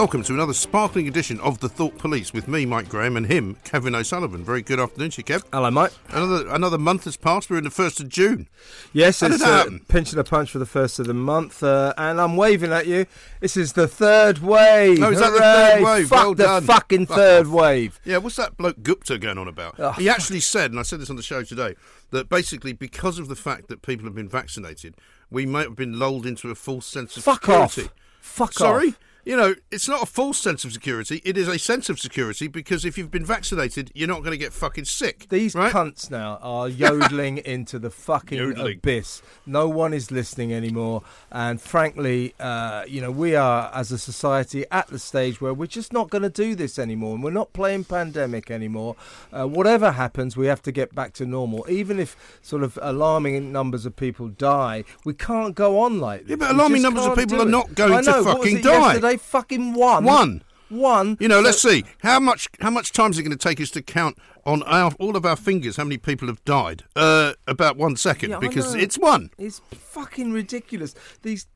Welcome to another sparkling edition of the Thought Police with me, Mike Graham, and him, Kevin O'Sullivan. Very good afternoon to you, Kev. Hello, Mike. Another another month has passed. We're in the first of June. Yes, How it's uh, pinching a punch for the first of the month, uh, and I'm waving at you. This is the third wave. Oh, is that the third wave? Fuck Well the done. fucking Fuck third off. wave. Yeah, what's that bloke Gupta going on about? Oh, he actually said, and I said this on the show today, that basically because of the fact that people have been vaccinated, we might have been lulled into a false sense of security. Fuck security. off. Fuck off. Sorry? off. You know, it's not a false sense of security. It is a sense of security because if you've been vaccinated, you're not going to get fucking sick. These right? cunts now are yodeling into the fucking Yodeling. abyss. No one is listening anymore. And frankly, uh, you know, we are as a society at the stage where we're just not going to do this anymore. And we're not playing pandemic anymore. Uh, whatever happens, we have to get back to normal. Even if sort of alarming numbers of people die, we can't go on like this. Yeah, but alarming numbers of people are not going to know, what was fucking die. Yesterday, fucking one. One. One. You know, So- let's see how much how much time is it going to take us to count on our, all of our fingers how many people have died? Uh, about one second Yeah, I because know. it's one. It's fucking ridiculous. These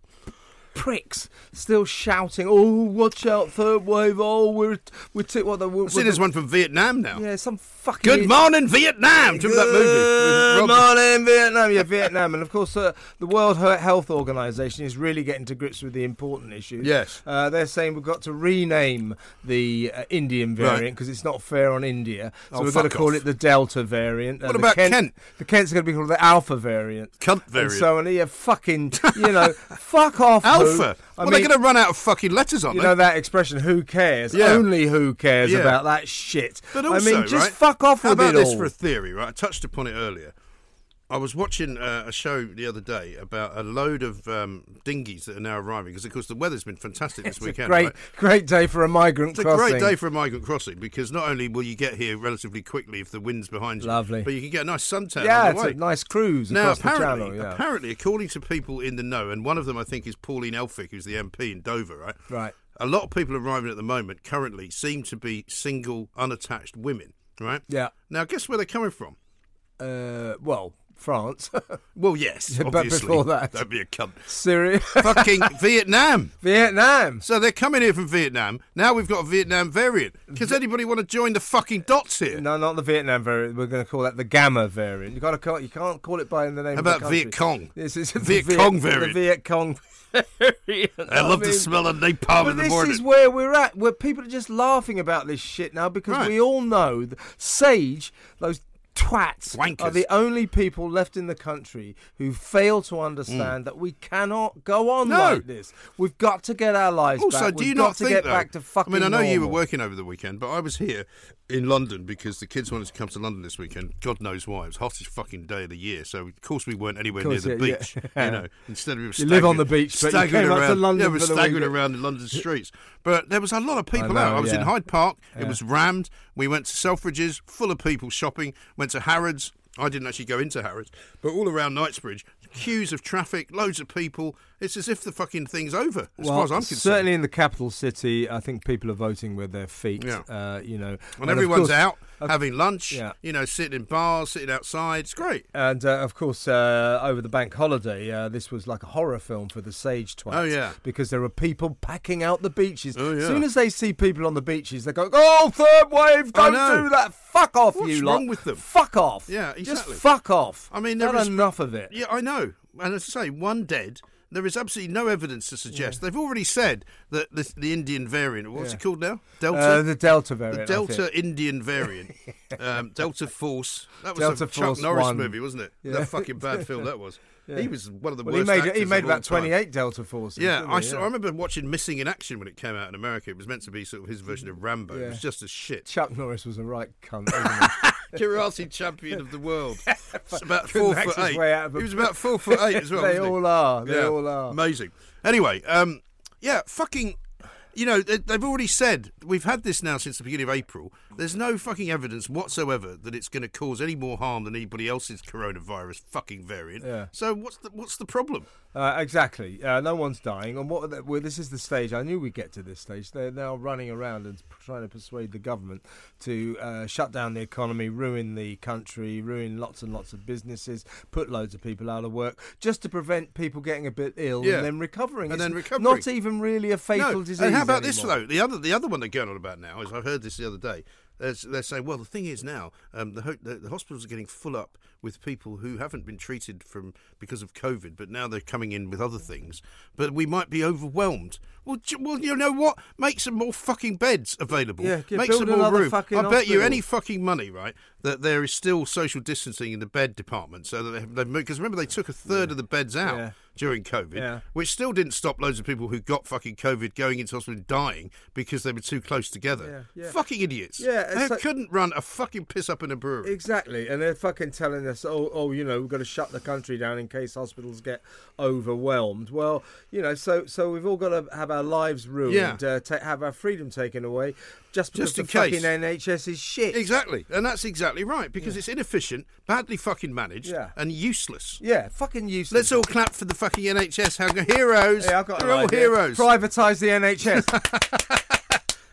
pricks still shouting, "Oh, watch out, third wave! Oh, we're we're t- what the we're, See, there's one from Vietnam now. Yeah, some fucking. Good idiot- morning, Vietnam. Do you remember that movie? Good morning, Vietnam. Yeah, Vietnam, and of course, uh, the World Health Organization is really getting to grips with the important issues. Yes. uh, they're saying we've got to rename the uh, Indian variant because it's not fair on India. So Oh, we've got to call off. it the Delta variant. What about Kent? The Kent's going to be called the Alpha variant. Cunt And variant. so on. Yeah, fucking, you know, fuck off. who. Alpha. I well, mean, they're going to run out of fucking letters, aren't you they? know that expression, who cares? Yeah. Only who cares Yeah. about that shit. But also, I mean, just right, fuck off with about it this all. for a theory, right? I touched upon it earlier. I was watching uh, a show the other day about a load of um, dinghies that are now arriving because, of course, the weather's been fantastic this It's a weekend. great, right? great day for a migrant It's a great day for a migrant crossing because not only will you get here relatively quickly if the wind's behind you, Lovely. but you can get a nice suntan yeah, on the it's way. a nice cruise now, across the apparently, channel. Yeah. apparently, according to people in the know, and one of them I think is Pauline Elphicke, who's the MP in Dover, right? Right. A lot of people arriving at the moment currently seem to be single, unattached women, right? Yeah. Now, guess where they're coming from? Uh, well, France, Well, yes, But obviously. before that- Don't be a cunt. Syria, Fucking Vietnam. Vietnam. So they're coming here from Vietnam. Now we've got a Vietnam variant. Does anybody want to join the fucking dots here? No, not the Vietnam variant. We're going to call that the Gamma variant. You got to call. You can't call it by the name. How of the about. Viet Cong? This is Viet the Cong the. Viet Cong variant. I love the mean, smell of napalm in the morning. this is where we're at, where people are just laughing about this shit now because Right. we all know that Sage, those twats, Wankers. are the only people left in the country who fail to understand that we cannot go on Mm. No. like this. We've got to get our lives Also, back. do We've you got not to think get though, back to fucking I mean, I know you were working over the weekend, but I was here in London because the kids wanted to come to London this weekend. God knows why. It was the hottest fucking day of the year, so of course we weren't anywhere near the yeah, yeah. beach. You know, instead we were You live on the beach, but staggering came up to around. Yeah, we were the staggering around in London streets. But there was a lot of people know, out. I was in. Hyde Park. It was rammed. We went to Selfridges, full of people shopping. Went to Harrods. I didn't actually go into Harrods, but all around Knightsbridge, queues of traffic, loads of people. It's as if the fucking thing's over, as well, far as I'm concerned. certainly in the capital city, I think people are voting with their feet. Yeah. Uh, you know, And, of everyone's course- out having lunch, Yeah. you know, sitting in bars, sitting outside. It's great. And uh, of course, uh, over the bank holiday, uh, this was like a horror film for the sage twats. Oh, yeah. because there were people packing out the beaches. Oh, yeah. As soon as they see people on the beaches, they go, "Oh, third wave! Don't do that! Fuck off, What's you wrong lot! with them? Fuck off! Yeah, Just exactly. fuck off! I mean, there is- enough of it. Yeah, I know. And as I say, one dead, There is absolutely no evidence to suggest. They've already said that the, the Indian variant, what's Yeah. it called now? Delta? Uh, the Delta the variant. I Delta. Indian variant. um, Delta Force. That was Delta a Chuck Norris one. movie, wasn't it? Yeah. That fucking bad film that was. He was one of the Well, he worst made he made of all about time. 28 Delta Forces. Yeah, I, he? saw, I remember watching Missing in Action when it came out in America. It was meant to be sort of his version of Rambo. It was just as shit. Chuck Norris was a right cunt. Karate champion of the world. It's about four foot eight. way out of a- He was about four foot eight as well. they wasn't he? all are. They Yeah, all are. Amazing. Anyway, um, yeah, fucking. You know, they, they've already said we've had this now since the beginning of April. There's no fucking evidence whatsoever that it's going to cause any more harm than anybody else's coronavirus fucking variant. Yeah. So what's the what's the problem? Uh, exactly. Uh, no one's dying. And what? they- Well, this is the stage. I knew we'd get to this stage. They're now running around and trying to persuade the government to uh, shut down the economy, ruin the country, ruin lots and lots of businesses, put loads of people out of work, just to prevent people getting a bit ill Yeah. and then recovering. And It's then recovering. Not even really a fatal no. disease. And how about this though? The other the other one they're going on about now is I heard this the other day. They're saying, well, the thing is now um, the, ho- the the hospitals are getting full up with people who haven't been treated from because of COVID, but now they're coming in with other things. But we might be overwhelmed. Well, j- well, you know what? Make some more fucking beds available. Yeah, yeah, Make some more room. I bet you any fucking money, right, that there is still social distancing in the bed department. So that they because remember they took a third of the beds out Yeah. During COVID, Yeah. which still didn't stop loads of people who got fucking COVID going into hospital and dying because they were too close together. Yeah, yeah. Fucking idiots. Yeah, they like- couldn't run a fucking piss up in a brewery. Exactly, and they're fucking telling us, oh, oh, you know, we've got to shut the country down in case hospitals get overwhelmed. Well, you know, so so we've all got to have our lives ruined, Yeah. uh, ta- have our freedom taken away, just because Just in the fucking case. NHS is shit. Exactly, and that's exactly right because it's inefficient, badly fucking managed, Yeah. and useless. Yeah, fucking useless. Let's all clap for the fucking NHS. How heroes? Yeah, I've got They're all idea. heroes. Privatise the NHS.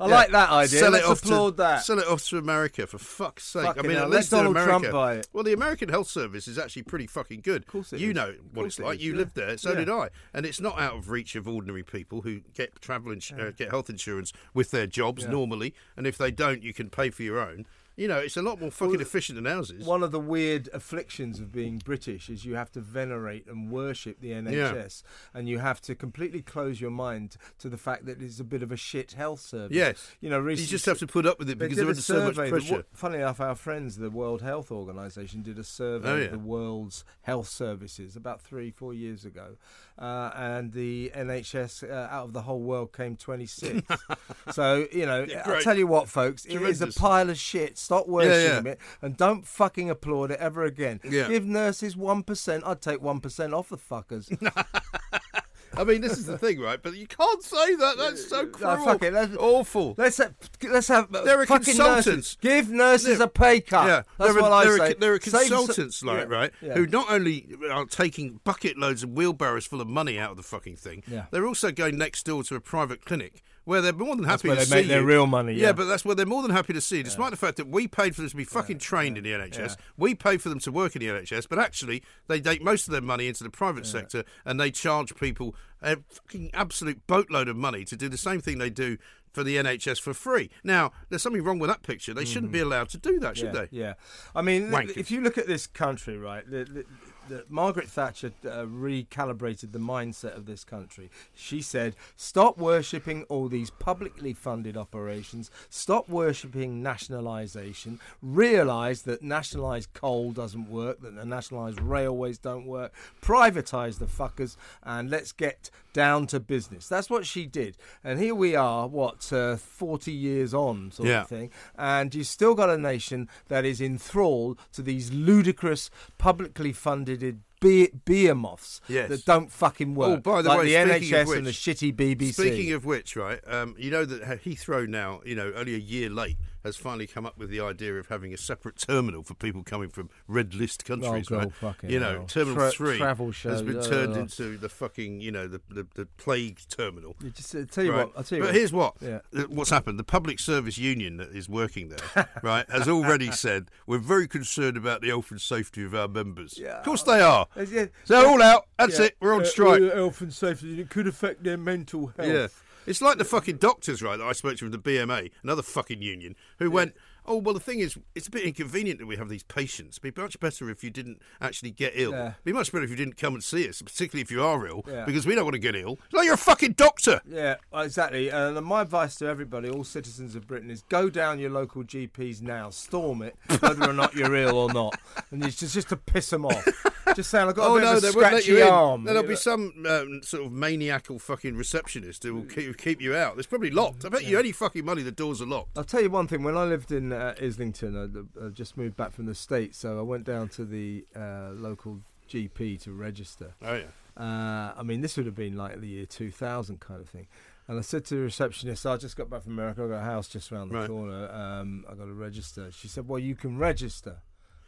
I Yeah. like that idea. Sell Let's it off applaud to, that. Sell it off to America for fuck's sake. Fucking I mean, hell, at let least in Donald America. Trump buy it. Well, the American health service is actually pretty fucking good. Of course it you is. know what it's it like. is, You yeah. lived there, so did I, and it's not out of reach of ordinary people who get travel ins- uh, get health insurance with their jobs normally, and if they don't, you can pay for your own. You know, it's a lot more fucking Well, efficient than ours is. One of the weird afflictions of being British is you have to venerate and worship the NHS, and you have to completely close your mind to the fact that it's a bit of a shit health service. Yes. you know, you just have to put up with it because they're a under so much pressure. Funny enough, our friends, the World Health Organization, did a survey Oh, of the world's health services about three, four years ago, uh, and the NHS uh, out of the whole world came 26th. so you know, Yeah, I'll tell you what, folks, it is a pile of shit. Stop worshipping yeah. it, and don't fucking applaud it ever again. Yeah. Give nurses one percent. I'd take one percent off the fuckers. I mean, this is the thing, right? But you can't say that. That's so cruel. No, fuck it, let's- Awful. Let's have, let's have uh, There are fucking consultants. nurses. Give nurses Yeah. a pay cut. Yeah, that's there what are, I there say. Are Save some- consultants, like Yeah, right, yeah. who not only are taking bucket loads of wheelbarrows full of money out of the fucking thing, Yeah. they're also going next door to a private clinic where they're more than happy where to they see make their you. real money, yeah. but that's where they're more than happy to see you, despite the fact that we paid for them to be fucking trained in the NHS. We pay for them to work in the NHS, but actually they take most of their money into the private sector and they charge people a fucking absolute boatload of money to do the same thing they do for the NHS for free. Now, there's something wrong with that picture. They shouldn't be mm-hmm. allowed to do that, should yeah, they? Yeah, I mean, Wankers. if you look at this country, right, the, the, the, Margaret Thatcher uh, recalibrated the mindset of this country. She said, "Stop worshipping all these publicly funded operations. Stop worshipping nationalisation. Realise that nationalised coal doesn't work. That the nationalised railways don't work. Privatise the fuckers, and let's get down to business." That's what she did. And here we are, what, uh, forty years on, sort Yeah. of thing and you've still got a nation that is enthralled to these ludicrous, publicly funded be- behemoths Yes. that don't fucking work. Oh, by the like way, the NHS and the shitty BBC. Speaking of which, right, um, you know that Heathrow now, you know, only a year late, has finally come up with the idea of having a separate terminal for people coming from red list countries, Oh, God, right? You know, hell. Terminal Tra- Three travel has been uh, turned into the fucking, you know, the the, the plague terminal. You just uh, tell you right? what. I'll tell you but what. here's what Yeah. uh, what's happened. The public service union that is working there, right, has already said we're very concerned about the health and safety of our members. Yeah. Of course they are. Uh, yeah. They're all out. That's Yeah. it. We're on Uh, strike. uh, health and safety. It could affect their mental health. Yeah. It's like the fucking doctors, right, that I spoke to from the BMA, another fucking union, who went, Oh, well, the thing is, it's a bit inconvenient that we have these patients. It'd be much better if you didn't actually get ill. Yeah. It'd be much better if you didn't come and see us, particularly if you are ill, Yeah. because we don't want to get ill. It's like you're a fucking doctor. Yeah, exactly. Uh, and my advice to everybody, all citizens of Britain, is go down your local GPs now, storm it, whether or not you're ill or not, and it's just just to piss them off. Just saying, I've got a Oh bit no, of a they won't let scratchy you in. arm. There'll be some um, sort of maniacal fucking receptionist who will keep, keep you out. It's probably locked. I bet you any fucking money the doors are locked. I'll tell you one thing. When I lived in uh, Islington, I, I just moved back from the States, so I went down to the uh, local GP to register. Oh yeah. Uh, I mean, this would have been like the year 2000 kind of thing. And I said to the receptionist, I just got back from America. I've got a house just around the Right. corner. Um, I got to register. She said, Well, you can register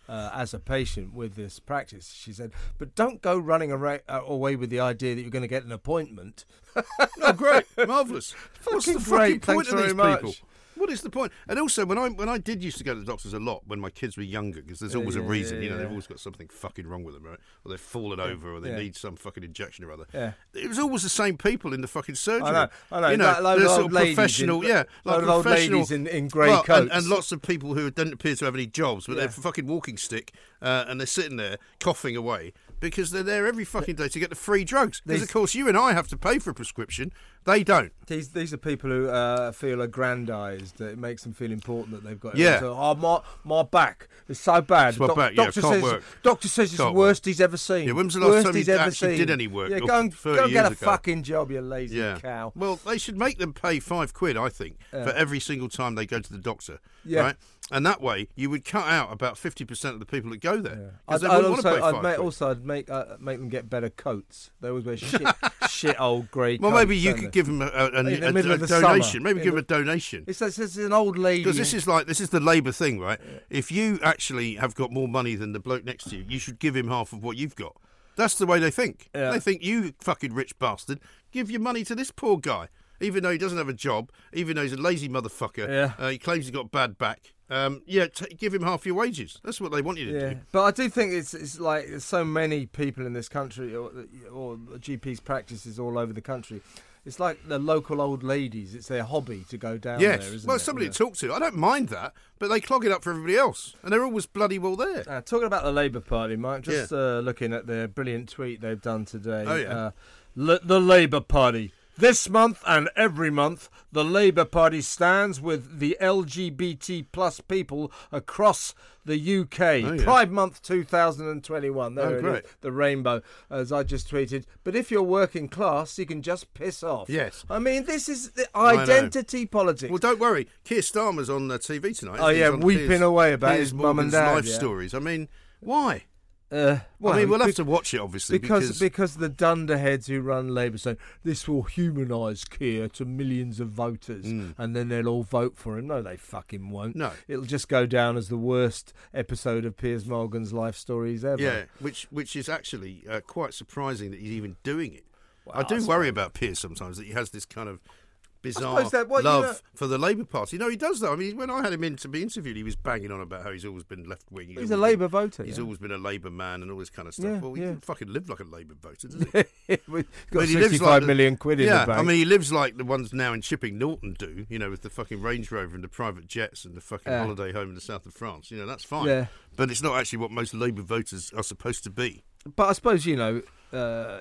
uh, as a patient with this practice. She said, But don't go running uh, away with the idea that you're going to get an appointment. Oh, great, marvelous. What's the Fucking fucking point thanks of these people? much. What is the point? And also, when I when I did used to go to the doctors a lot when my kids were younger, because there's Yeah, always a reason. yeah, you know, they've always got something fucking wrong with them, right? Or they've fallen over, or they Yeah. need some fucking injection or other. Yeah. It was always the same people in the fucking surgery. I know, I know. You know, Like- like the sort of ladies in- professional, yeah, like of old ladies in- in grey well, and- coats. and, lots of people who don't appear to have any jobs, but Yeah. they're fucking walking stick, uh, and they're sitting there coughing away because they're there every fucking day to get the free drugs. Because of course, you and I have to pay for a prescription. They don't. These these are people who uh, feel aggrandised. It makes them feel important that they've got. Yeah. So, oh my my back is so bad. It's my back, yeah, doctor can't says work. doctor says it's Can't the worst he's ever seen. Yeah, when was the last worst time he's he ever actually seen. did any work? Yeah, Or go and, 30 go and get a years ago? fucking job, you lazy Yeah. cow. Well, they should make them pay five quid, I think, for every single time they go to the doctor. Yeah. Right? And that way, you would cut out about 50% of the people that go there. Yeah. I'd, I'd wouldn't want to also, I'd make, also I'd make uh, make them get better coats. They always wear shit, shit old grey. Well, maybe you could they? give them a, a, a, the a- the donation. summer. Maybe In give the- them a donation. It's, it's, it's an old lady. Because this is like this is the Labour thing, right? If you actually have got more money than the bloke next to you, you should give him half of what you've got. That's the way they think. Yeah. They think you fucking rich bastard, give your money to this poor guy, even though he doesn't have a job, even though he's a lazy motherfucker. Yeah. Uh, he claims he's got bad back. Um, yeah, t- give him half your wages. That's what they want you to Yeah, do. but I do think it's it's like there's so many people in this country, or, or GPs practices all over the country. It's like the local old ladies. It's their hobby to go down Yes. there, isn't well, it? somebody You to talk to. I don't mind that, but they clog it up for everybody else, and they're always bloody well there. Uh, talking about the Labour Party, Mike, just uh, looking at their brilliant tweet they've done today. Oh, yeah. Uh, L- the Labour Party. This month and every month, the Labour Party stands with the LGBT plus people across the UK. Oh, yeah. Pride Month 2021. There Oh, it is, great. the rainbow, as I just tweeted. But if you're working class, you can just piss off. Yes. I mean, this is the identity politics. Well, don't worry. Keir Starmer's on uh, TV tonight. Oh, yeah, weeping Piers- away about Piers his mum and dad, life yeah. stories. I mean, why? Uh, well, I mean, we'll have be- to watch it, obviously, because because, because the dunderheads who run Labour say this will humanise Keir to millions of voters, and then they'll all vote for him. No, they fucking won't. Mm. No. it'll just go down as the worst episode of Piers Morgan's life stories ever. yeah, which which is actually uh, quite surprising that he's even doing it. Well, I do worry about Piers sometimes that he has this kind of bizarre that- what, you love know- for the Labour Party. No, he does though. I mean, when I had him in to be interviewed, he was banging on about how he's always been left wing. he's a Labour voter. He's yeah. always been a Labour man and all this kind of stuff. Yeah, well, he yeah. doesn't fucking live like a Labour voter, does he? But got he lives like million quid in yeah, the bank. I mean, he lives like the ones now in Chipping Norton do, you know, with the fucking Range Rover and the private jets and the fucking Yeah. holiday home in the south of France. You know, that's fine. Yeah. But it's not actually what most Labour voters are supposed to be. but I suppose you know, uh,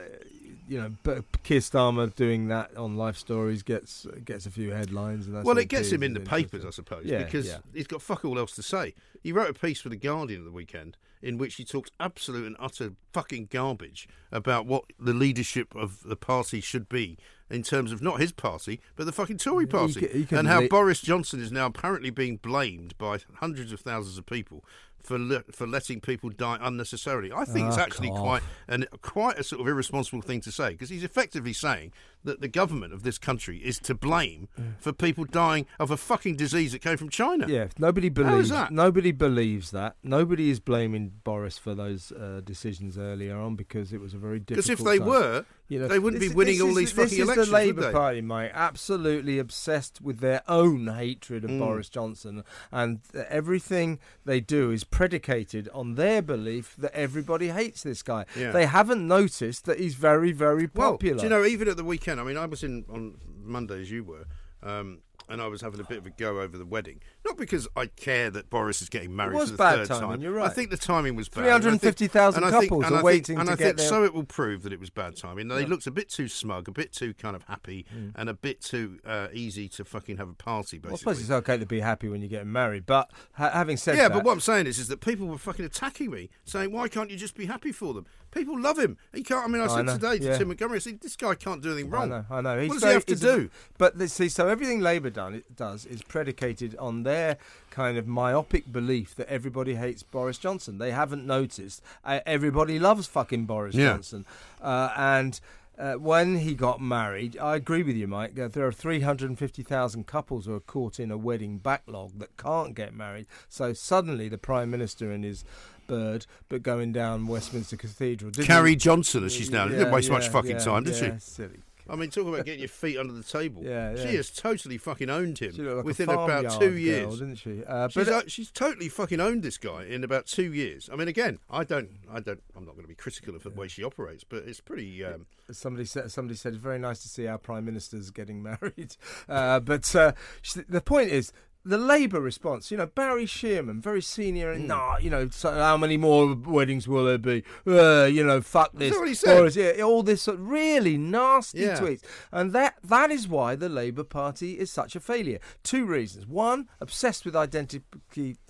you know, but Keir Starmer doing that on Life Stories gets gets a few headlines, and that's well, it gets him in the papers, I suppose, Yeah, because yeah. he's got fuck all else to say. He wrote a piece for The Guardian at the weekend in which he talked absolute and utter fucking garbage about what the leadership of the party should be in terms of not his party, but the fucking Tory party. ca- he can and how li- Boris Johnson is now apparently being blamed by hundreds of thousands of people for le- for letting people die unnecessarily. I think it's Ah, actually cough. quite and quite a sort of irresponsible thing to say because he's effectively saying that the government of this country is to blame for people dying of a fucking disease that came from China. Yeah, nobody believes that? nobody believes that. Nobody is blaming Boris for those uh, decisions earlier on because it was a very difficult. Because if they time. were, You know, they wouldn't this- be winning all is- these fucking elections. this is the Labour? Party, mate, absolutely obsessed with their own hatred of Mm. Boris Johnson, and everything they do is predicated on their belief that everybody hates this guy. Yeah. They haven't noticed that he's very, very Well, popular. do you know, even at the weekend, I mean, I was in on Monday as you were. Um, and I was having a bit of a go over the wedding, not because I care that Boris is getting married It was for the bad third timing, time. you're right. I think the timing was bad. and I think- 350,000 and think- couples and are I think- waiting and to I get think their- so it will prove that it was bad timing. They looked a bit too smug, a bit too kind of happy, and a bit too uh, easy to fucking have a party. Basically, Well, I suppose it's okay to be happy when you're getting married, but ha- having said yeah, that, but what I'm saying is, is that people were fucking attacking me, saying, "Why can't you just be happy for them?" People love him. He can't. I mean, I I said today to yeah. Tim Montgomerie, I said, "This guy can't do anything wrong. I wrong." know, I know. He's what does very- he have to a- do? But see, so everything Labour done it does is predicated on their kind of myopic belief that everybody hates Boris Johnson. They haven't noticed uh, everybody loves fucking Boris Yeah. Johnson, uh, and. Uh, when he got married, I agree with you, Mike. There are 350,000 couples who are caught in a wedding backlog that can't get married. So suddenly, the Prime Minister and his bird, but going down Westminster Cathedral. didn't Carrie? Johnson, as she's now, didn't waste much fucking yeah, time, did yeah, she? Silly. I mean, talk about getting your feet under the table. Yeah, She has totally fucking owned him like within about two girl, years. didn't she? Uh, She's, uh, she's totally fucking owned this guy in about two years. I mean, again, I don't, I don't, I'm not going to be critical of the way she operates, but it's pretty. Um, somebody said somebody said it's very nice to see our prime ministers getting married. Uh, but uh, sh- the point is. The Labour response, you know, Barry Sheerman, very senior, and nah, you know, so how many more weddings will there be? Uh, you know, fuck this. what said? Boris, yeah, all this sort of really nasty Yeah. tweets, and that that is why the Labour Party is such a failure. Two reasons: one, obsessed with identity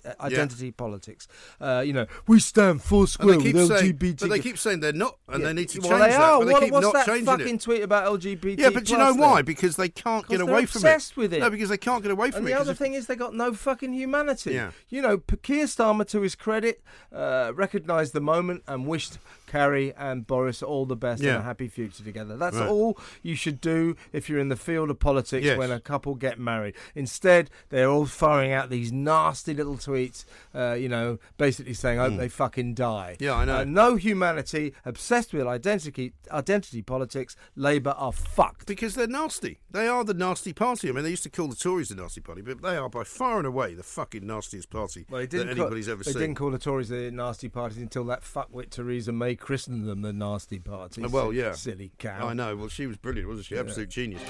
uh, identity politics. Uh, you know, we stand and square with saying, LGBT. but they keep saying they're not, and Yeah. they need to well, change they that. Are. But they keep what's not that fucking it. tweet about LGBT? Yeah, but you know why? Because they can't get away from obsessed it. with it. No, because they can't get away from And it. the other thing is they got no fucking humanity. Yeah. You know, Keir Starmer, to his credit, uh, recognised the moment and wished Carrie and Boris all the best Yeah. and a happy future together. That's Right. all you should do if you're in the field of politics Yes. when a couple get married. Instead, they're all firing out these nasty little tweets, uh, you know, basically saying, "I "Hope they fucking die." Yeah, I know. Uh, no humanity, obsessed with identity, identity politics. Labour are fucked. Because they're nasty. They are the nasty party. I mean, they used to call the Tories the nasty party, but they are by far and away the fucking nastiest party Well, that didn't call- anybody's ever they seen. They didn't call the Tories the nasty party until that fuckwit Theresa May christened them the nasty party. Uh, well, yeah. silly cow. I know. Well, she was brilliant, wasn't she? Absolute genius.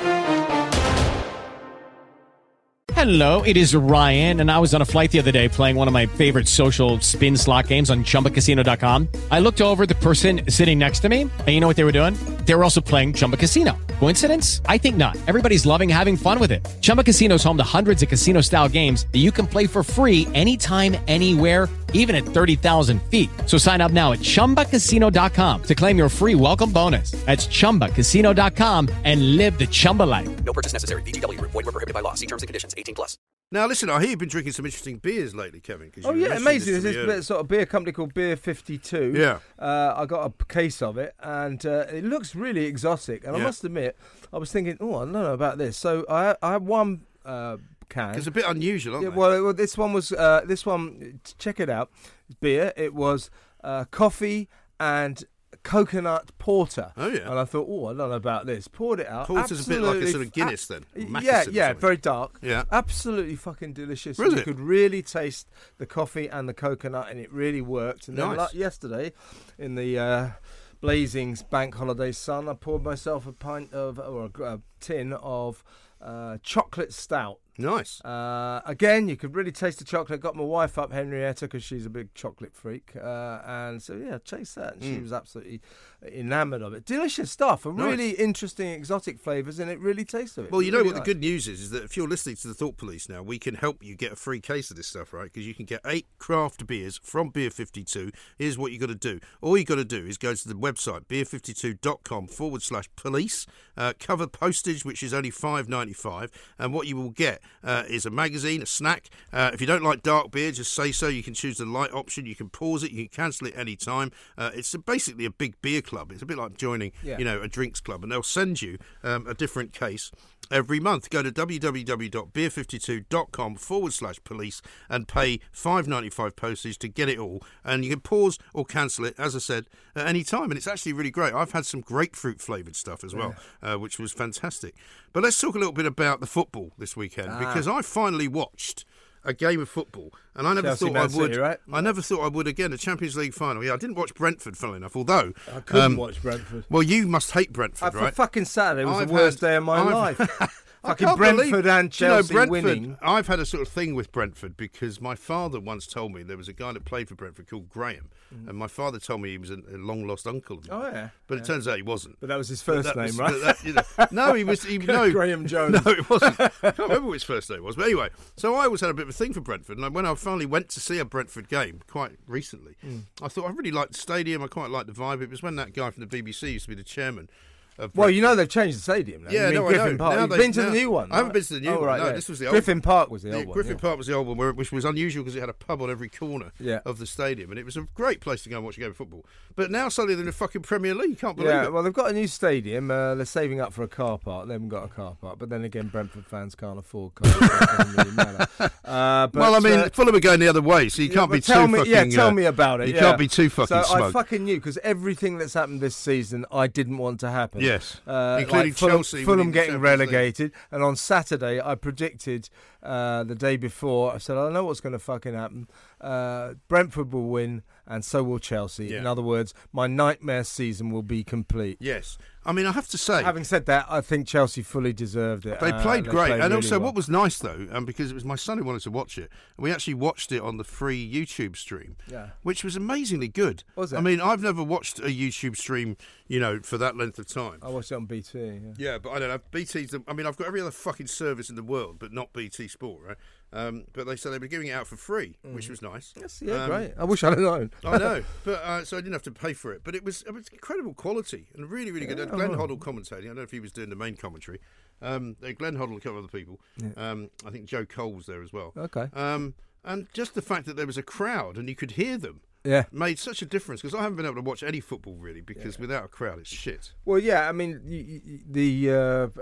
Hello, it is Ryan, and I was on a flight the other day playing one of my favorite social spin slot games on chumbacasino.com. I looked over the person sitting next to me, and you know what they were doing? They were also playing Chumba Casino. Coincidence? I think not. Everybody's loving having fun with it. Chumba Casino is home to hundreds of casino style games that you can play for free anytime, anywhere, even at 30,000 feet. So sign up now at chumbacasino.com to claim your free welcome bonus. That's chumbacasino.com and live the Chumba life. No purchase necessary. VGW Group. Void were prohibited by law. See terms and conditions. 18 plus. Now, listen, I hear you've been drinking some interesting beers lately, Kevin. Oh yeah, amazing! this There's to this me sort of beer company called Beer Fifty Two. Yeah. uh, I got a case of it, and uh, it looks really exotic. And I must admit, I was thinking, oh, I don't know about this. So I I had one uh, can. It's a bit unusual, aren't Yeah, well, well, this one was uh, this one. Check it out. Beer. It was uh, coffee and coconut porter. Oh, yeah. And I thought, oh, I don't know about this. Poured it out. Porter's a bit like a sort of Guinness then, or yeah, yeah, very dark. Yeah. absolutely fucking delicious. Was you could really taste the coffee and the coconut, and it really worked. And then like yesterday, in the uh, blazing bank holiday sun, I poured myself a pint of or a, a tin of uh, chocolate stout. Nice. Uh, again, you could really taste the chocolate. Got my wife up, Henrietta, because she's a big chocolate freak, uh, and so yeah, taste that. And she was absolutely enamoured of it. Delicious stuff, and Mm. Nice. really interesting exotic flavours, and it really tastes of it. Well, you know Really what the good news is, is that if you're listening to the Thought Police now, we can help you get a free case of this stuff, right? Because you can get eight craft beers from Beer 52. Here's what you got to do. All you got to do is go to the website, beer52.com forward slash police, uh, cover postage, which is only five ninety five, and what you will get uh, is a magazine, a snack. Uh, if you don't like dark beer, just say so. You can choose the light option. You can pause it. You can cancel it any time. Uh, it's a, basically a big beer club. It's a bit like joining, Yeah. you know, a drinks club, and they'll send you um, a different case every month. Go to www.beer52.com forward slash police and pay five ninety five postage to get it all. And you can pause or cancel it, as I said, at any time. And it's actually really great. I've had some grapefruit flavoured stuff as well, uh, which was fantastic. But let's talk a little bit about the football this weekend because I finally watched. a game of football, and I never Chelsea, thought Man I would. Right? I never thought I would again. A Champions League final. Yeah, I didn't watch Brentford, funnily enough. Although I couldn't um, watch Brentford. Well, you must hate Brentford, for right? fucking Saturday was I've the worst had- day of my I've- life. I fucking can't Brentford believe- and Do you know, Chelsea Brentford, winning. I've had a sort of thing with Brentford because my father once told me there was a guy that played for Brentford called Graham, and my father told me he was a, a long lost uncle of mine. Mm. Oh, yeah. but it turns out he wasn't. But that was his first that name, was- right? that- you know, no, he was. He, no, Graham Jones. No, it wasn't. I can't remember what his first name was. But anyway, so I always had a bit of a thing for Brentford. And when I finally went to see a Brentford game quite recently, Mm. I thought I really liked the stadium. I quite liked the vibe. It was when that guy from the BBC used to be the chairman. Well, you know they've changed the stadium now. Yeah, no, I know. Park. Now You've they- been to the new one. I haven't right? been to the new oh, one. Right, No, yeah. this was the old Griffin. Park was the Yeah, old one. Griffin yeah. Park was the old one, where, which was unusual because it had a pub on every corner Yeah. of the stadium, and it was a great place to go and watch a game of football. But now suddenly they're in the fucking Premier League. You can't believe Yeah, it. well, they've got a new stadium. Uh, they're saving up for a car park. They haven't got a car park, but then again, Brentford fans can't afford cars. really. Uh, but, well, I mean, uh, Fulham are going the other way, so you can't be too me, fucking. Yeah, tell uh, me about it. You can't be too fucking so I fucking knew because everything that's happened this season, I didn't want to happen. Yes. uh, Including like Fulham, Chelsea Fulham getting Champions League. relegated, and on Saturday I predicted uh, the day before. I said I know what's going to fucking happen. Uh, Brentford will win, and so will Chelsea. Yeah. In other words, my nightmare season will be complete. Yes, I mean, I have to say, Having said that, I think Chelsea fully deserved it. They Uh, played great, and really also well. what was nice though, um, because it was my son who wanted to watch it, we actually watched it on the free YouTube stream, Yeah. which was amazingly good. Was it? I mean, I've never watched a YouTube stream, you know, for that length of time. I watched it on BT. Yeah. Yeah, but I don't know. BT's. The, I mean, I've got every other fucking service in the world, but not BT Sport, right? Um, but they said they were giving it out for free, which was nice. Yes, yeah, Um, great. I wish I'd known. I know, but uh, so I didn't have to pay for it. But it was it was incredible quality and really really good. Glenn Hoddle commentating. I don't know if he was doing the main commentary. Um, uh, Glenn Hoddle, a couple of other people. Um, I think Joe Cole was there as well. Okay. Um, and just the fact that there was a crowd and you could hear them Yeah. made such a difference because I haven't been able to watch any football really because without a crowd it's shit. Well, yeah, I mean, the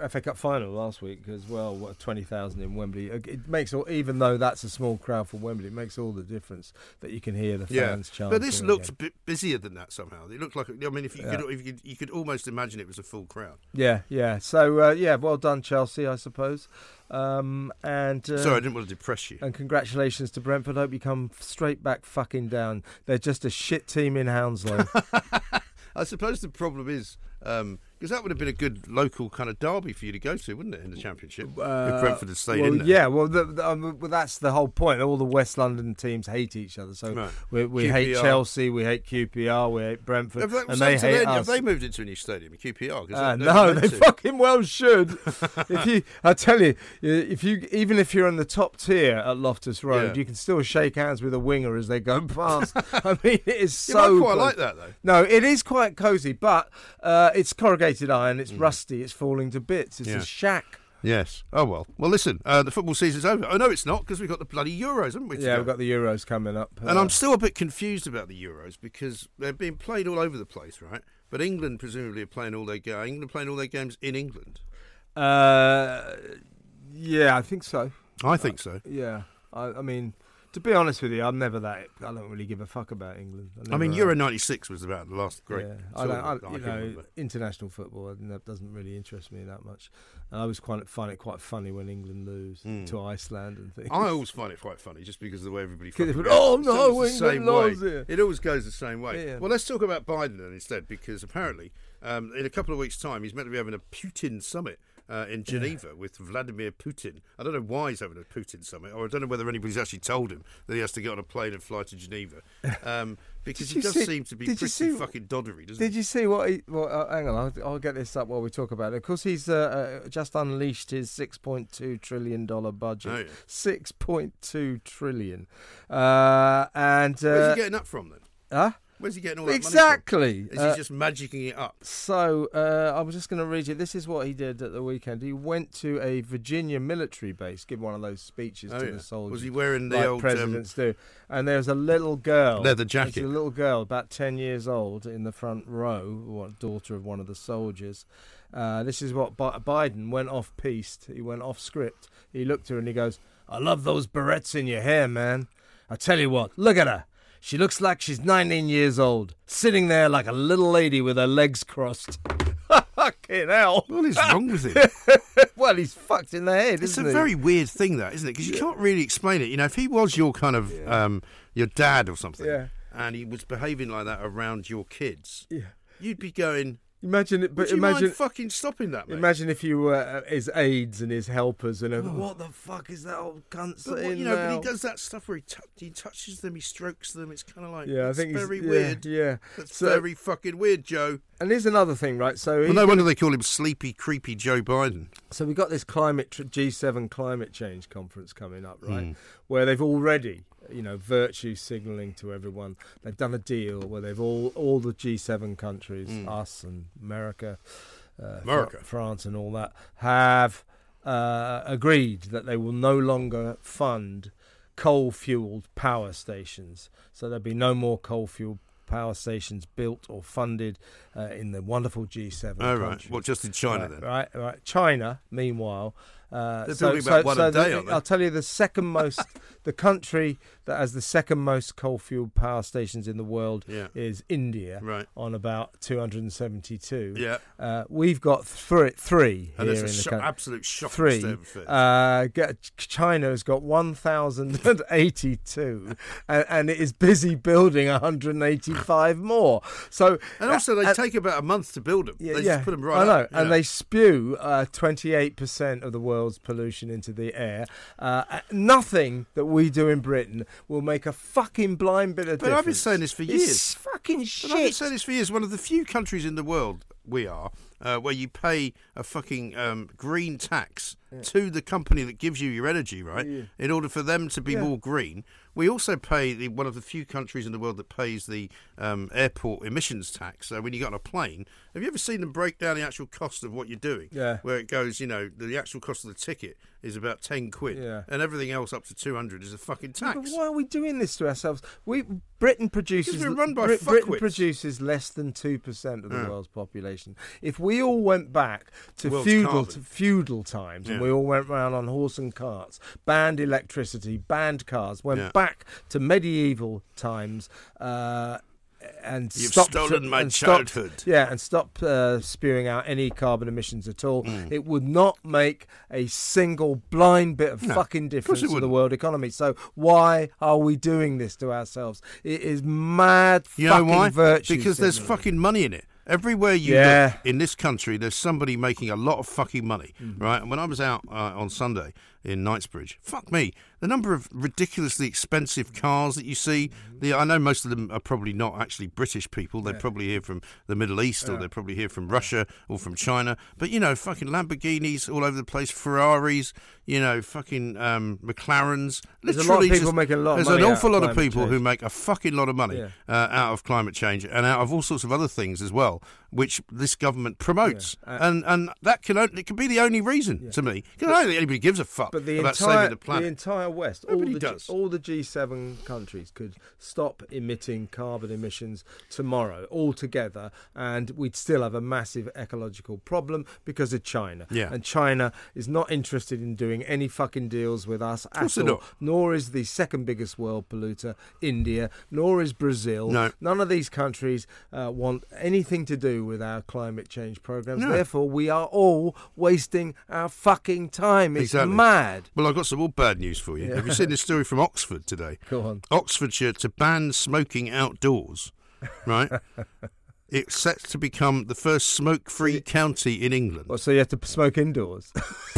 uh, FA Cup final last week as well, what, 20,000 in Wembley. It makes all, even though that's a small crowd for Wembley, it makes all the difference that you can hear the fans chanting. but this again. looked a bit busier than that somehow. It looked like I mean, if you Yeah. could, if you could, you could almost imagine it was a full crowd. Yeah, yeah. So, uh, yeah, well done, Chelsea, I suppose. Um, and uh, Sorry, I didn't want to depress you. And congratulations to Brentford. Hope you come straight back fucking down. They're just a shit team in Hounslow. I suppose the problem is because that would have been a good local kind of derby for you to go to, wouldn't it, in the championship? if Brentford had stayed Uh, well, in there. Yeah, well, the, the, um, well, that's the whole point. All the West London teams hate each other. So Right. we, we hate Chelsea, we hate QPR, we hate Brentford, Have they, and they hate their, us. Have they moved into a new stadium, QPR? Uh, no, they to. fucking well should. if you, I tell you, if you, even if you're in the top tier at Loftus Road, Yeah. you can still shake hands with a winger as they go past. I mean, it is Yeah, so. I quite like that though. No, it is quite cosy, but uh, it's corrugated iron. It's rusty. It's falling to bits. It's Mm. Yeah. a shack. Yes. Oh well. Well, listen. Uh, the football season's over. Oh no, it's not because we've got the bloody Euros, haven't we? Yeah, go? we've got the Euros coming up. And Uh, I'm still a bit confused about the Euros because they're being played all over the place, right? But England presumably are playing all their games. England playing all their games in England. Uh, yeah, I think so. I think so. Yeah, I, I mean, to be honest with you, I'm never that. I don't really give a fuck about England. I mean, Euro '96 was about the last great. Yeah, I don't, I, you I know, remember. international football I that doesn't really interest me that much. And I always quite find it quite funny when England lose to Iceland and things. I always find it quite funny just because of the way everybody. oh, no, England lost it. It always goes the same way. Yeah. Well, let's talk about Biden then instead because apparently um, in a couple of weeks' time he's meant to be having a Putin summit. Uh, in Geneva with Vladimir Putin. I don't know why he's having a Putin summit, or I don't know whether anybody's actually told him that he has to get on a plane and fly to Geneva, um, because he does see- seem to be pretty see- fucking doddery, doesn't Did he? Did you see what? He, well, uh, hang on, I'll, I'll get this up while we talk about it. Of course, he's uh, uh, just unleashed his six point two trillion dollar budget. Oh, yeah. Six point two trillion, uh, and Where's uh, he getting that from then? huh? Where's he getting all that Exactly. money from? Is Uh, he just magicking it up? So uh, I was just going to read you. This is what he did at the weekend. He went to a Virginia military base, give one of those speeches Oh, to yeah. the soldiers. Was he wearing the like old, um, presidents do? And there was a little girl, Leather there's jacket. A little girl, about ten years old, in the front row, what, daughter of one of the soldiers. Uh, this is what Bi- Biden went off pieced. He went off script. He looked at her and he goes, "I love those barrettes in your hair, man. I tell you what, look at her." She looks like she's 19 years old, sitting there like a little lady with her legs crossed. Fucking hell. What is wrong with him? well, he's fucked in the head, It's a he? very weird thing, that isn't it? Because you can't really explain it. You know, if he was your kind of um, your dad or something, Yeah. and he was behaving like that around your kids, Yeah. you'd be going. Imagine it, Would but you imagine. mind fucking stopping that, mate? Imagine if you were uh, his aides and his helpers, and everything. what the fuck is that old cunt But saying you know, but he does that stuff where he, tou he touches them, he strokes them. It's kind of like Yeah, I think he's- very yeah, weird. yeah. that's So- very fucking weird, Joe. And here's another thing, right? So, Well, no wonder they call him Sleepy, Creepy Joe Biden. so we got this climate tr- G7 climate change conference coming up, right? Hmm. Where they've already, you know, virtue signalling to everyone. They've done a deal where they've all all the G7 countries, us and America, uh, America. France, and all that, have uh, agreed that they will no longer fund coal-fueled power stations. So there'll be no more coal-fueled power stations built or funded uh, in the wonderful G7 Oh, right. countries. What, just in China right, then? Right, right. China, meanwhile, uh, so, building so, one so a day, the- aren't? I'll tell you the second most, the country that has the second most coal-fueled power stations in the world Yeah. is India, Right. on about 272. Yeah. Uh, we've got three, three And here it's in a country. absolute shock. Three. Uh, China has got 1,082 and, and it is busy building 185 more. So, and also, they uh, take about a month to build them. yeah, they yeah. just put them right I know, up, and yeah. they spew uh, 28% of the world's pollution into the air. Uh, nothing that we do in Britain will make a fucking blind bit of But difference. I've been saying this for years. It's fucking But I've been saying this for years. One of the few countries in the world we are uh, where you pay a fucking um, green tax to the company that gives you your energy, right? In order for them to be more green. We also pay the, one of the few countries in the world that pays the um, airport emissions tax. So when you get on a plane, have you ever seen them break down the actual cost of what you're doing? Yeah. Where it goes, you know, the actual cost of the ticket is about ten quid, Yeah. and everything else up to two hundred is a fucking Yeah, tax. But why are we doing this to ourselves? We Britain produces Because we're run by Brit- Britain produces less than two percent of the world's population. If we all went back to World's feudal to feudal times and we all went round on horse and carts, banned electricity, banned cars, went Yeah. back to medieval times. Uh, and You've stopped stolen my and stopped- yeah, and stop uh, spewing out any carbon emissions at all. Mm. It would not make a single blind bit of No, fucking difference to the world economy. So why are we doing this to ourselves? It is mad You know why? virtue. Because there's fucking money in it. Everywhere you Yeah. look in this country, there's somebody making a lot of fucking money, Mm-hmm. right? And when I was out uh, on Sunday in Knightsbridge, fuck me, the number of ridiculously expensive cars that you see. The I know most of them are probably not actually British people. They're probably here from the Middle East, or they're probably here from Russia or from China. But you know, fucking Lamborghinis all over the place, Ferraris, you know, fucking um, McLarens. There's a lot of Literally people making a lot of There's an awful lot of people who make a fucking lot of money Yeah. uh, out of climate change and out of all sorts of other things as well, which this government promotes, Yeah. Uh, and and that can only, it can be the only reason to me. Because I don't think anybody gives a fuck But the about entire saving the planet. entire West, all Nobody the, does. all the G7 countries could stop emitting carbon emissions tomorrow altogether, and we'd still have a massive ecological problem because of China. Yeah. And China is not interested in doing any fucking deals with us at all. not. Nor is the second biggest world polluter India. Nor is Brazil. No. None of these countries uh, want anything to do with our climate change programs. No. Therefore, we are all wasting our fucking time. It's Exactly. mad. Well, I've got some more bad news for you. Have you seen this story from Oxford today? Go on. Oxfordshire to ban smoking outdoors, right? it's set to become the first smoke-free county in England. Well, so you have to smoke indoors.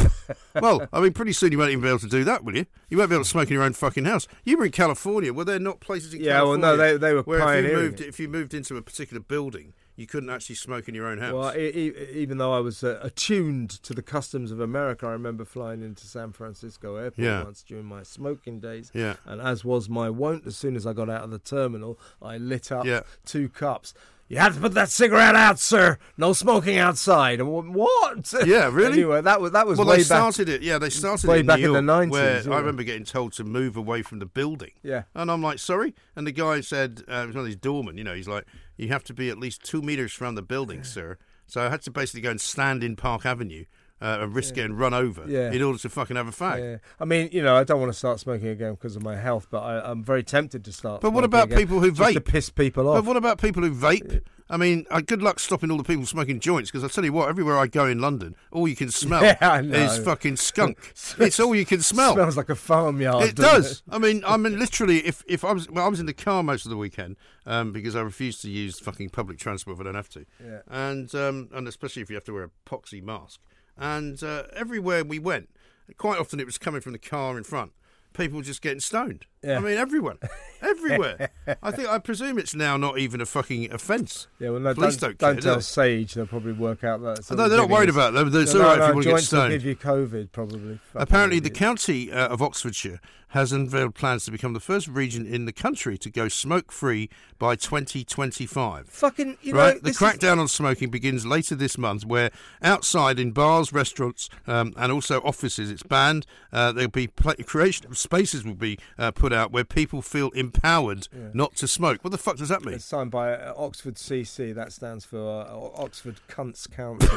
well, I mean, pretty soon you won't even be able to do that, will you? You won't be able to smoke in your own fucking house. You were in California. Were there not places in California? Yeah, well, no, they- they were where if you pioneering moved, if you moved into a particular building, you couldn't actually smoke in your own house. well, even though I was uh, attuned to the customs of America, I remember flying into San Francisco airport Yeah. once during my smoking days. Yeah. And as was my wont, as soon as I got out of the terminal, I lit up Yeah. two cups. You have to put that cigarette out, sir. No smoking outside. What? Yeah, really? Anyway, that was that was well, way they back. started it. Yeah, they started way back New in the 90s, where yeah. I remember getting told to move away from the building. Yeah. and I'm like, sorry. And the guy said, uh, it was one of these doormen. You know, he's like, you have to be at least two meters from the building, sir. So I had to basically go and stand in Park Avenue. Uh, and risk getting run over Yeah. in order to fucking have a fag. Yeah. I mean, you know, I don't want to start smoking again because of my health, but I, I'm very tempted to start. But what about again people who just to piss people off? But what about people who vape? I mean, uh, good luck stopping all the people smoking joints because I tell you what, everywhere I go in London, all you can smell Yeah, is fucking skunk. it's all you can smell. Smells like a farmyard. It does. I mean, I mean, literally, if, if I was well, I was in the car most of the weekend um, because I refuse to use fucking public transport if I don't have to, Yeah. and um, and especially if you have to wear a poxy mask. And uh, everywhere we went, quite often it was coming from the car in front. People just getting stoned. Yeah. I mean, everyone, everywhere. I think I presume it's now not even a fucking offence. Yeah, well, no, Police don't, don't, care, don't do tell they? Sage. They'll probably work out that. No, they're not worried about that. It's no, all right no, if you want to get stoned. give you COVID, probably. Apparently, the county uh, of Oxfordshire has unveiled plans to become the first region in the country to go smoke free by 2025. Fucking, you know, right, the this is- crackdown on smoking begins later this month, where outside in bars, restaurants, um, and also offices, it's banned. Uh, there'll be pla creation of spaces will be uh, put out where people feel empowered not to smoke. What the fuck does that mean? It's signed by uh, Oxford CC. That stands for uh, Oxford Cunts Council.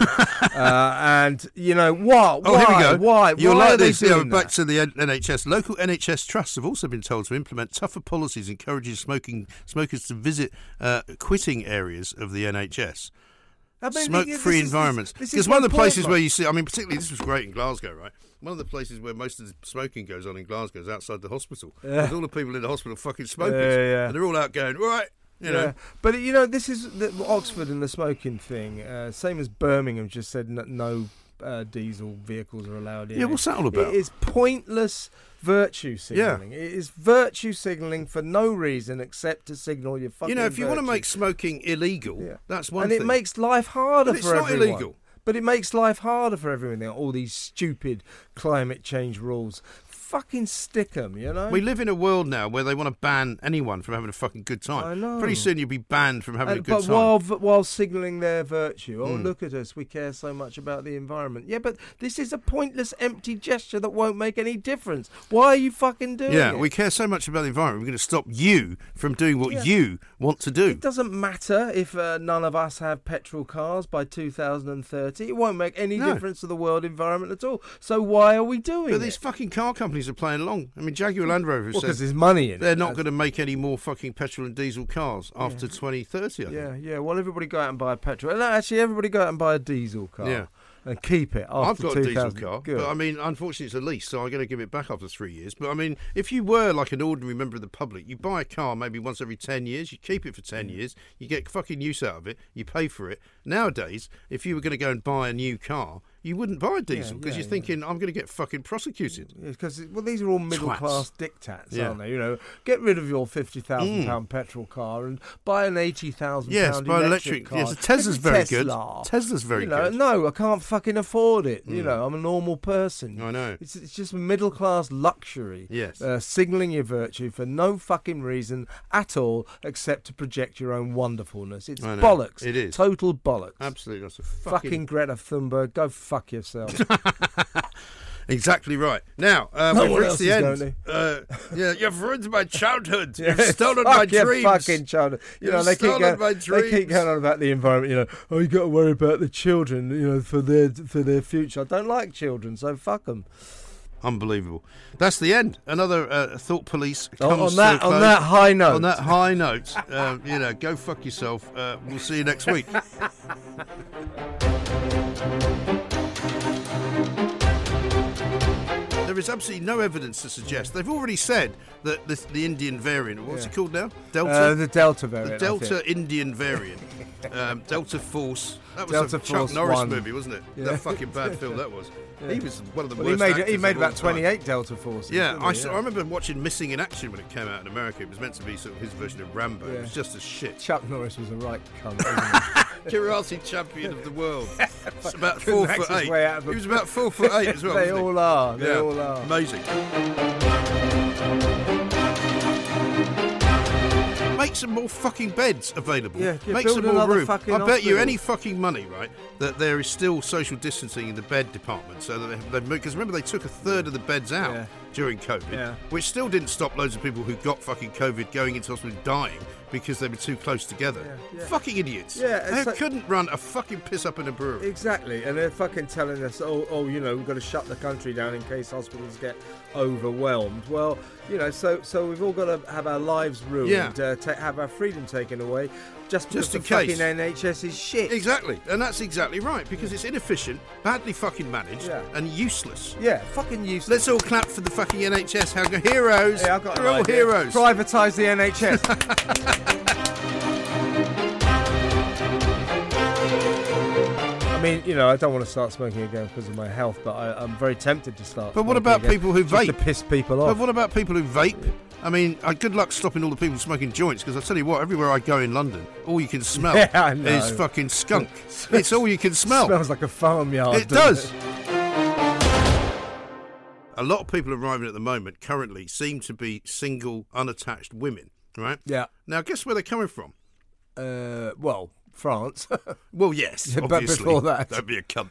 uh, and you know what? Oh, why? here we go. Why? You'll why are like this. Yeah, back to the N- NHS. Local NHS trusts have also been told to implement tougher policies encouraging smoking smokers to visit uh, quitting areas of the NHS. I mean, Smoke-free environments. Because one of the places where you see, I mean, particularly this was great in Glasgow, right? One of the places where most of the smoking goes on in Glasgow is outside the hospital. With all the people in the hospital fucking smokers. Yeah, yeah. And they're all out going, right, you know. Yeah. But you know, this is the, Oxford and the smoking thing. Uh, same as Birmingham just said n- no uh, diesel vehicles are allowed in. Yeah, what's that all about? It is pointless virtue signalling. It is virtue signalling for no reason except to signal your fucking. You know, if you want to make smoking illegal, Yeah. that's one and thing. it makes life harder But it's for not everyone. illegal. But it makes life harder for everyone. All these stupid climate change rules. Fucking stick them, you know. We live in a world now where they want to ban anyone from having a fucking good time. I know. Pretty soon you'll be banned from having And- a good but time. while while signalling their virtue, oh Mm. look at us, we care so much about the environment. Yeah, but this is a pointless, empty gesture that won't make any difference. Why are you fucking doing yeah, it? Yeah, we care so much about the environment. We're going to stop you from doing what Yeah. you want to do. It doesn't matter if uh, none of us have petrol cars by 2030. It won't make any No. difference to the world environment at all. So why are we doing But it? these fucking car companies are playing along. I mean, Jaguar Land Rover Well, says there's money in they're not going to make any more fucking petrol and diesel cars after 2030. I think. Yeah, yeah. Well, everybody go out and buy a petrol. No, actually, everybody go out and buy a diesel car. Yeah. And keep it. I've got a diesel car, Good. but I mean, unfortunately, it's a lease, so I'm going to give it back after three years. But I mean, if you were like an ordinary member of the public, you buy a car maybe once every 10 years, you keep it for 10 years, you get fucking use out of it, you pay for it. Nowadays, if you were going to go and buy a new car, you wouldn't buy a diesel because yeah, you're yeah. thinking, I'm going to get fucking prosecuted. Because well, these are all middle Twats. class dictats, aren't they? You know, get rid of your fifty thousand pound petrol car and buy an eighty thousand Yes, pound buy electric, electric- car. yes, Tesla's very Tesla. good. Tesla's very you know, good. Mm. No, I can't fucking afford it. You know, I'm a normal person. I know. It's, it's just middle class luxury. Yes. uh, signalling your virtue for no fucking reason at all except to project your own wonderfulness. It's bollocks. It is. total bollocks. Absolutely, that's a Fucking, fucking, Greta Thunberg, go fuck yourself. exactly right. Now uh, No we've reached the end. Uh, yeah, you've ruined my childhood. You've stolen fuck my dreams. fucking childhood. You know You've they keep going. my They keep going on about the environment. You know, oh, you got to worry about the children. You know, for their for their future. I don't like children, so fuck them. Unbelievable. That's the end. Another uh, thought police On, comes on that on that high note. On that high note, um, you know, go fuck yourself. Uh, we'll see you next week. There is absolutely no evidence to suggest. They've already said that this, the Indian variant, what's Yeah. it called now? Delta? uh, the Delta variant. I Delta. Indian variant. Um, Delta Force. That was Delta a Chuck Norris One. movie, wasn't it? Yeah. That fucking bad film that was. He was one of the Well, he worst made he made of all about time. 28 Delta Forces. Yeah, I, he? saw, I remember watching Missing in Action when it came out in America. It was meant to be sort of his version of Rambo. It was just as shit. Chuck Norris was a right cunt. Karate champion of the world. It's about four foot eight. way out of He was about four foot eight as well. they all are. They Yeah. all are. Amazing. Make some more fucking beds available. Yeah, yeah, Make some more room. I bet you any fucking money, right, that there is still social distancing in the bed department. So that they, because remember they took a third of the beds out Yeah. During COVID, Yeah. which still didn't stop loads of people who got fucking COVID going into hospital dying because they were too close together. Yeah, yeah. Fucking idiots. Yeah, Who like- couldn't run a fucking piss up in a brewery. Exactly, and they're fucking telling us, oh, oh, you know, we've got to shut the country down in case hospitals get overwhelmed. Well, you know, so so we've all got to have our lives ruined, uh, ta- have our freedom taken away, just because Just in the case. fucking NHS is shit. Exactly, and that's exactly right because it's inefficient, badly fucking managed, Yeah. and useless. Yeah, fucking useless. Let's all clap for the fucking NHS. How go heroes? Yeah, I've got They're an all idea. heroes. Privatise the NHS. I mean, you know, I don't want to start smoking again because of my health, but I, I'm very tempted to start. But what smoking about again people who just to vape? piss people off? But off? what about people who vape? I mean, uh, good luck stopping all the people smoking joints because I tell you what, everywhere I go in London, all you can smell Yeah, is fucking skunk. it's all you can smell. smells like a farmyard. it does. A lot of people arriving at the moment currently seem to be single, unattached women, right? Yeah. Now, guess where they're coming from? Uh, well, France. Well, yes, but obviously. before that- Don't be a cunt.